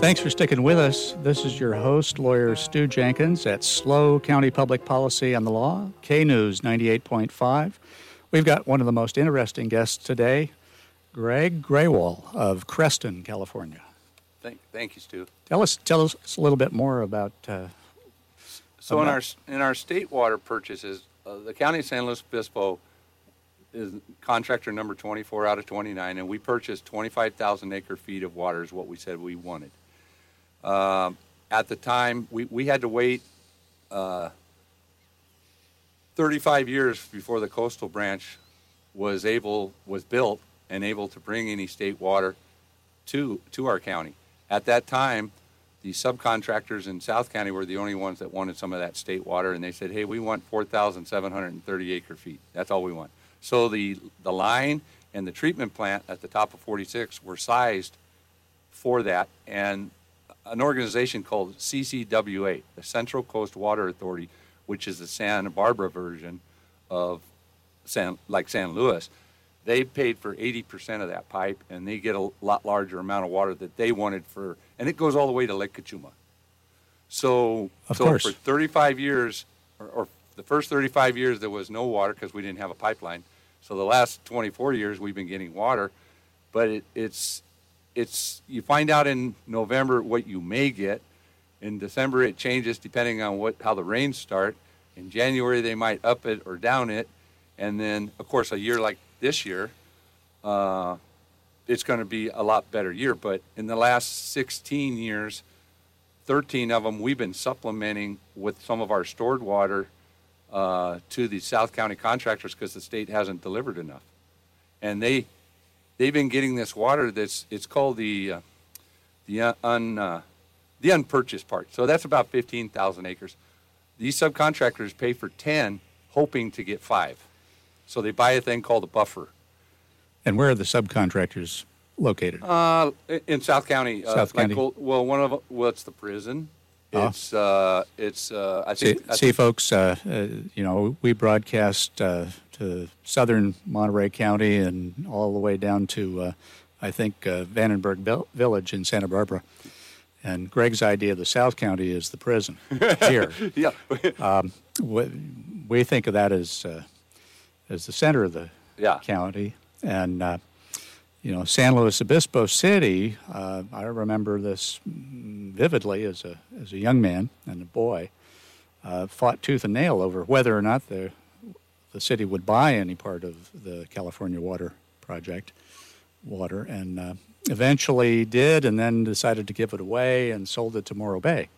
Thanks for sticking with us. This is your host, lawyer Stu Jenkins at SLO County Public Policy and the Law, K News 98.5. We've got one of the most interesting guests today, Greg Grewal of Creston, California. Thank, thank you, Stu. Tell us, tell us a little bit more about. Uh, so in our in our state water purchases, uh, the county of San Luis Obispo is contractor number 24 out of 29, and we purchased 25,000 acre feet of water is what we said we wanted. Um, at the time, we, we had to wait uh, 35 years before the coastal branch was able was built and able to bring any state water to to our county. At that time, the subcontractors in South County were the only ones that wanted some of that state water, and they said, "Hey, we want 4,730 acre feet. That's all we want." So the the line and the treatment plant at the top of 46 were sized for that, and an organization called CCWA, the Central Coast Water Authority, which is the Santa Barbara version of San, like San Luis, they paid for 80% of that pipe, and they get a lot larger amount of water that they wanted for, and it goes all the way to Lake Cachuma. So, Of so course. for 35 years, or, or the first 35 years, there was no water because we didn't have a pipeline. So the last 24 years, we've been getting water, but it, it's it's you find out in November what you may get. In December, it changes depending on what how the rains start. In January, they might up it or down it, and then of course a year like this year, uh, it's going to be a lot better year. But in the last 16 years, 13 of them we've been supplementing with some of our stored water uh, to the South County contractors because the state hasn't delivered enough, and they they've been getting this water that's it's called the uh, the un uh, the unpurchased part. So that's about 15,000 acres. These subcontractors pay for 10, hoping to get five. So they buy a thing called a buffer. and where are the subcontractors located? Uh, in- South County. Uh, South like County. Gold- well, one of well, it's the prison. It's uh, it's uh, I See, think, see folks, uh, uh, you know, we broadcast uh, to southern Monterey County and all the way down to, uh, I think, uh, Vandenberg Vil- Village in Santa Barbara. And Greg's idea of the South County is the prison here. yeah. we, we think of that as uh, as the center of the Yeah. county, and uh, you know, San Luis Obispo City. Uh, I remember this vividly as a as a young man and a boy. Uh, fought tooth and nail over whether or not the the city would buy any part of the California Water Project water, and uh, eventually did, and then decided to give it away and sold it to Morro Bay.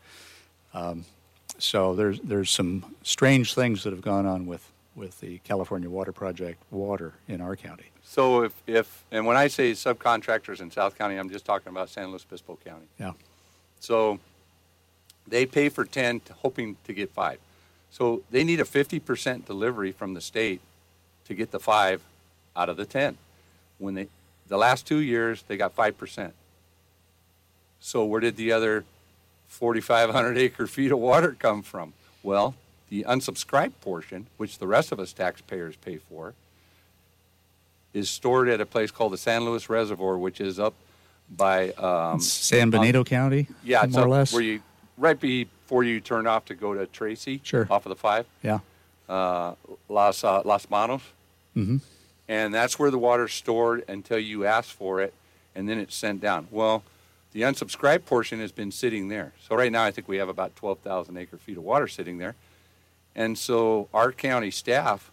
So there's there's some strange things that have gone on with with the California Water Project water in our county. So if, if and when I say subcontractors in South County, I'm just talking about San Luis Obispo County. Yeah. So they pay for 10, hoping to get five. So they need a 50% delivery from the state to get the five out of the 10. When they, the last two years, they got 5%. So where did the other 4,500 acre feet of water come from? Well, the unsubscribed portion, which the rest of us taxpayers pay for, is stored at a place called the San Luis Reservoir, which is up by um, San Benito County, yeah, more or less. where you right before you turn off to go to Tracy. Sure. Off of the five, yeah. uh, Las uh, Los Banos, Mm-hmm. and that's where the water's stored until you ask for it, and then it's sent down. Well, the unsubscribed portion has been sitting there. So right now, I think we have about twelve thousand acre feet of water sitting there, and so our county staff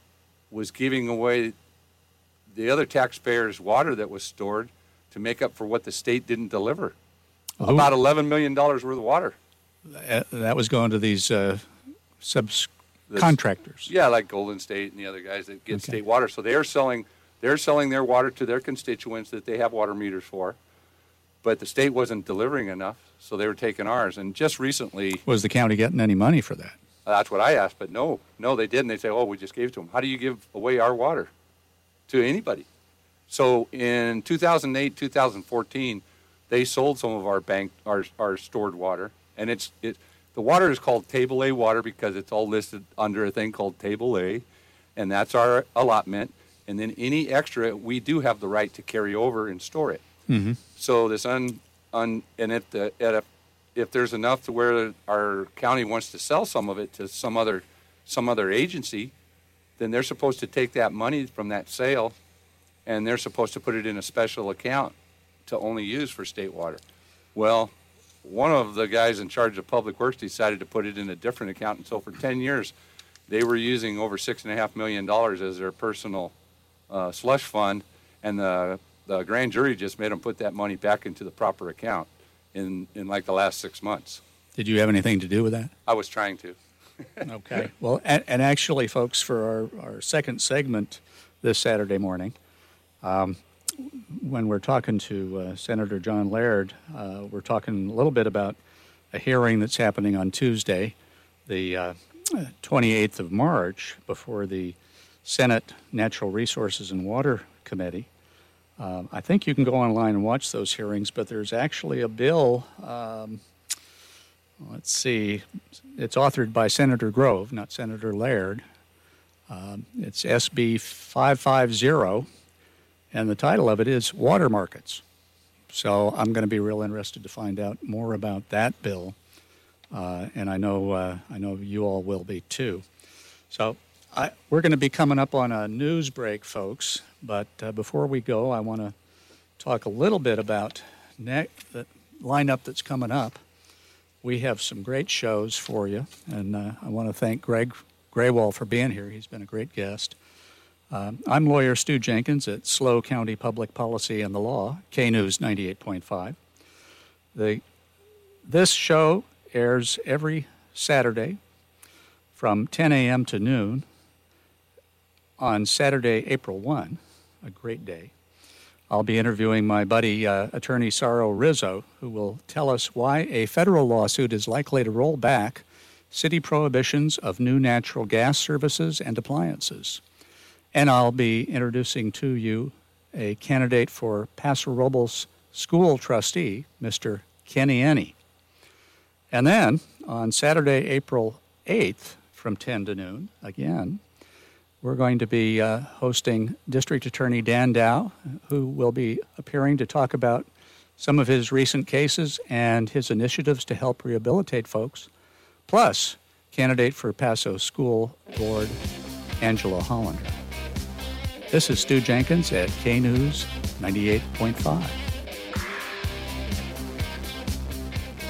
was giving away the other taxpayers' water that was stored to make up for what the state didn't deliver. Who- About eleven million dollars worth of water. That was going to these uh, subcontractors. Yeah, like Golden State and the other guys that get Okay. state water. So they're selling they're selling their water to their constituents that they have water meters for. But the state wasn't delivering enough, so they were taking ours. And just recently, Was the county getting any money for that? That's what I asked, but no, no, they didn't. They say, "Oh, we just gave it to them." How do you give away our water to anybody? So in 2008, 2014, they sold some of our bank, our, our stored water, and it's it. The water is called Table A water because it's all listed under a thing called Table A, and that's our allotment. And then any extra, we do have the right to carry over and store it. Mm-hmm. So this un, on, and if the at a, if there's enough to where our county wants to sell some of it to some other some other agency, then they're supposed to take that money from that sale, and they're supposed to put it in a special account to only use for state water. Well, one of the guys in charge of public works decided to put it in a different account, and so for 10 years, they were using over six and a half million dollars as their personal uh, slush fund, and the the grand jury just made them put that money back into the proper account in in like the last six months. Did you have anything to do with that? I was trying to. okay. Well, and, and, actually, folks, for our, our second segment this Saturday morning, um, when we're talking to uh, Senator John Laird, uh, we're talking a little bit about a hearing that's happening on Tuesday, the uh, 28th of March, before the Senate Natural Resources and Water Committee. Um, I think you can go online and watch those hearings, but there's actually a bill. Um, let's see, it's authored by Senator Grove, not Senator Laird. Um, it's SB 550, and the title of it is Water Markets. So I'm going to be real interested to find out more about that bill, uh, and I know uh, I know you all will be too. So I, we're going to be coming up on a news break, folks. But uh, before we go, I want to talk a little bit about ne- the lineup that's coming up. We have some great shows for you, and uh, I want to thank Greg Grewal for being here. He's been a great guest. Um, I'm lawyer Stu Jenkins at SLO County Public Policy and the Law, K News 98.5. The, this show airs every Saturday from 10 a.m. to noon on Saturday, April 1, a great day, I'll be interviewing my buddy, uh, attorney Saro Rizzo, who will tell us why a federal lawsuit is likely to roll back city prohibitions of new natural gas services and appliances. And I'll be introducing to you a candidate for Paso Robles school trustee, Mr. Kenny Ennie. And then on Saturday, April 8th, from 10 to noon, again, we're going to be uh, hosting District Attorney Dan Dow, who will be appearing to talk about some of his recent cases and his initiatives to help rehabilitate folks, plus candidate for Paso School Board, Angela Hollander. This is Stu Jenkins at K News 98.5.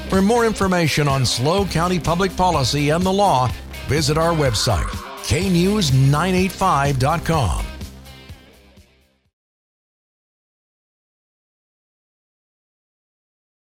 For more information on SLO County public policy and the law, visit our website knews985.com.